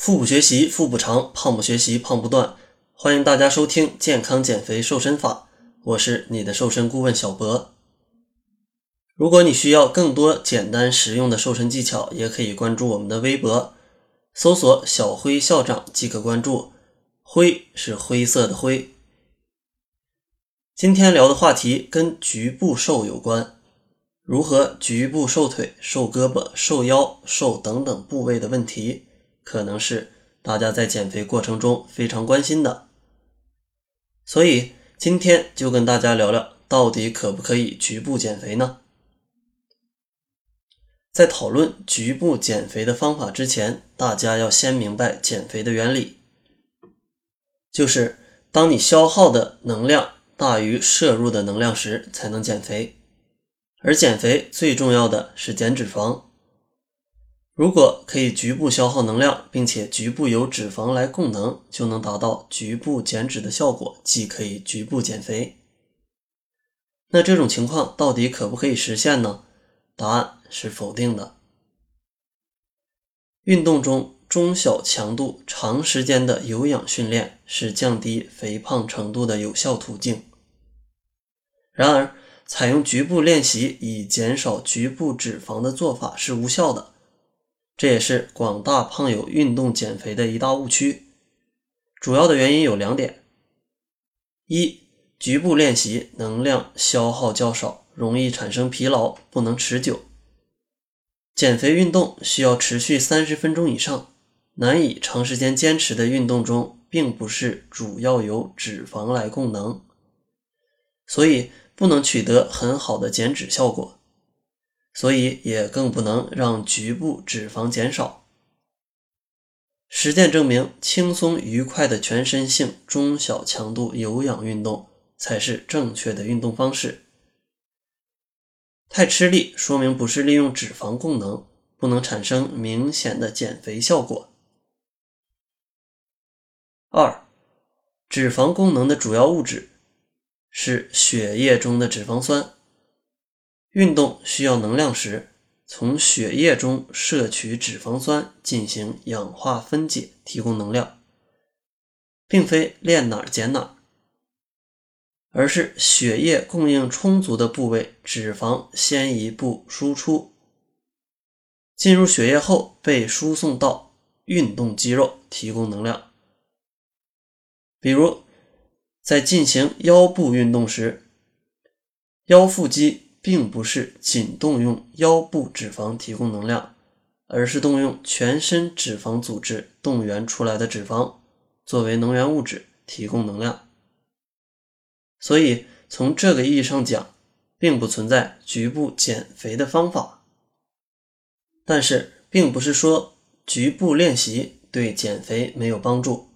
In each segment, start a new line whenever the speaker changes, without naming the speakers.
腹部学习腹部长，胖不学习胖不断。欢迎大家收听健康减肥瘦身法，我是你的瘦身顾问小博。如果你需要更多简单实用的瘦身技巧，也可以关注我们的微博，搜索“小辉校长”即可关注。灰是灰色的灰。今天聊的话题跟局部瘦有关，如何局部瘦腿、瘦胳膊、瘦腰、瘦等等部位的问题。可能是大家在减肥过程中非常关心的，所以今天就跟大家聊聊，到底可不可以局部减肥呢？在讨论局部减肥的方法之前，大家要先明白减肥的原理，就是当你消耗的能量大于摄入的能量时，才能减肥，而减肥最重要的是减脂肪。如果可以局部消耗能量，并且局部由脂肪来供能，就能达到局部减脂的效果，既可以局部减肥。那这种情况到底可不可以实现呢？答案是否定的。运动中中小强度、长时间的有氧训练是降低肥胖程度的有效途径。然而，采用局部练习以减少局部脂肪的做法是无效的。这也是广大胖友运动减肥的一大误区，主要的原因有两点：一、局部练习能量消耗较少，容易产生疲劳，不能持久。减肥运动需要持续三十分钟以上，难以长时间坚持的运动中，并不是主要由脂肪来供能，所以不能取得很好的减脂效果。所以也更不能让局部脂肪减少。实践证明，轻松愉快的全身性中小强度有氧运动才是正确的运动方式。太吃力，说明不是利用脂肪供能，不能产生明显的减肥效果。二，脂肪功能的主要物质是血液中的脂肪酸。运动需要能量时，从血液中摄取脂肪酸进行氧化分解，提供能量，并非练哪儿减哪儿，而是血液供应充足的部位，脂肪先一步输出，进入血液后被输送到运动肌肉，提供能量。比如，在进行腰部运动时，腰腹肌。并不是仅动用腰部脂肪提供能量，而是动用全身脂肪组织动员出来的脂肪作为能源物质提供能量。所以从这个意义上讲，并不存在局部减肥的方法。但是，并不是说局部练习对减肥没有帮助。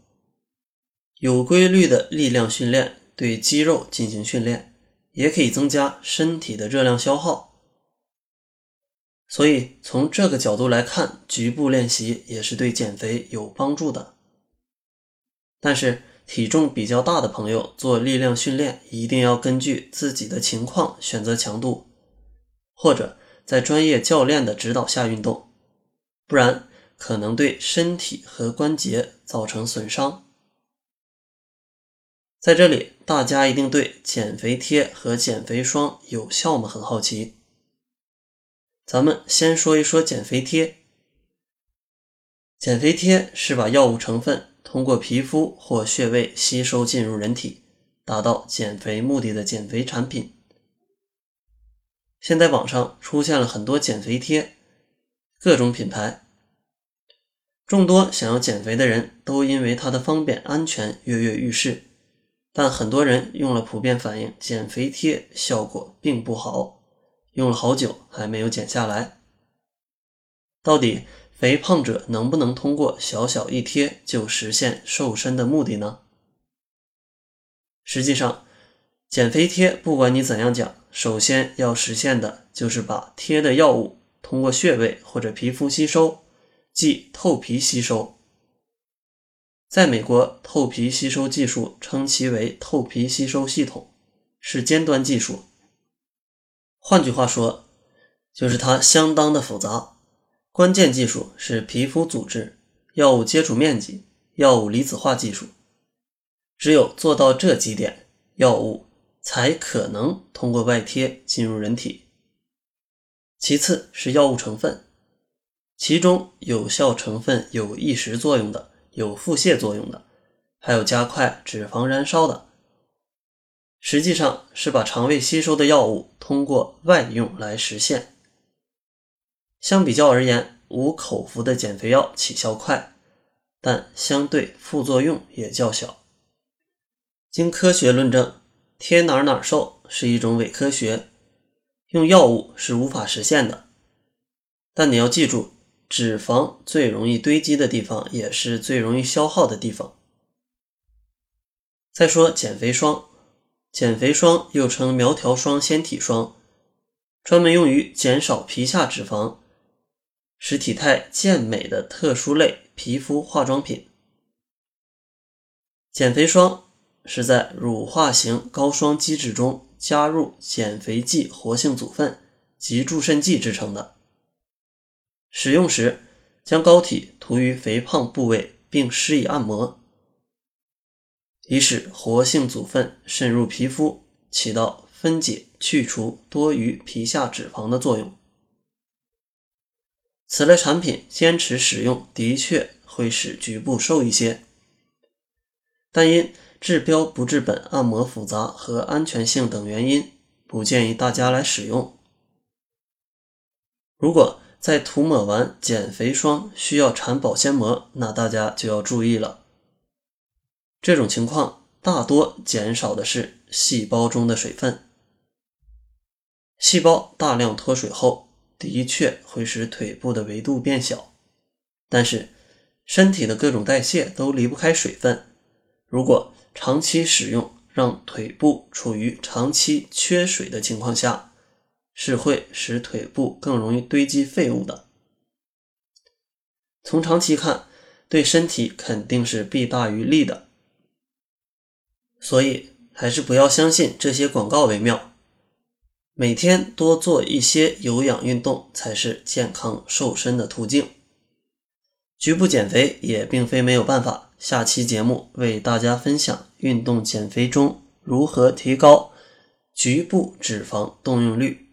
有规律的力量训练对肌肉进行训练。也可以增加身体的热量消耗，所以从这个角度来看，局部练习也是对减肥有帮助的。但是体重比较大的朋友做力量训练，一定要根据自己的情况选择强度，或者在专业教练的指导下运动，不然可能对身体和关节造成损伤。在这里，大家一定对减肥贴和减肥霜有效吗？很好奇。咱们先说一说减肥贴。减肥贴是把药物成分通过皮肤或穴位吸收进入人体，达到减肥目的的减肥产品。现在网上出现了很多减肥贴，各种品牌，众多想要减肥的人都因为它的方便、安全跃跃欲试。但很多人用了普遍反映减肥贴效果并不好，用了好久还没有减下来。到底肥胖者能不能通过小小一贴就实现瘦身的目的呢？实际上，减肥贴不管你怎样讲，首先要实现的就是把贴的药物通过穴位或者皮肤吸收，即透皮吸收。在美国，透皮吸收技术称其为透皮吸收系统，是尖端技术。换句话说，就是它相当的复杂。关键技术是皮肤组织药物接触面积、药物离子化技术。只有做到这几点，药物才可能通过外贴进入人体。其次是药物成分，其中有效成分有抑食作用的，有腹泻作用的，还有加快脂肪燃烧的。实际上是把肠胃吸收的药物通过外用来实现。相比较而言，无口服的减肥药起效快，但相对副作用也较小。经科学论证，贴哪儿哪儿瘦是一种伪科学，用药物是无法实现的。但你要记住，脂肪最容易堆积的地方，也是最容易消耗的地方。再说减肥霜，减肥霜又称苗条霜、纤体霜，专门用于减少皮下脂肪，使体态健美的特殊类皮肤化妆品。减肥霜。是在乳化型膏霜基质中加入减肥剂活性组分及助渗剂制成的。使用时，将膏体涂于肥胖部位，并施以按摩，以使活性组分渗入皮肤，起到分解、去除多余皮下脂肪的作用。此类产品坚持使用，的确会使局部瘦一些，但因治标不治本、按摩复杂和安全性等原因，不建议大家来使用。如果在涂抹完减肥霜需要缠保鲜膜，那大家就要注意了。这种情况大多减少的是细胞中的水分。细胞大量脱水后，的确会使腿部的维度变小，但是身体的各种代谢都离不开水分。如果长期使用让腿部处于长期缺水的情况下，是会使腿部更容易堆积废物的。从长期看，对身体肯定是弊大于利的。所以还是不要相信这些广告为妙。每天多做一些有氧运动才是健康瘦身的途径。局部减肥也并非没有办法。下期节目为大家分享运动减肥中如何提高局部脂肪动用率。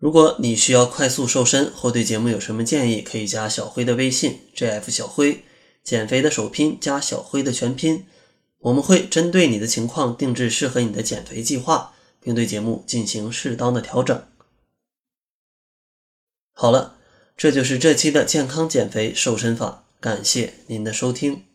如果你需要快速瘦身或对节目有什么建议，可以加小辉的微信 jf 小辉，减肥的首拼加小辉的全拼，我们会针对你的情况定制适合你的减肥计划，并对节目进行适当的调整。好了，这就是这期的健康减肥瘦身法。感谢您的收听。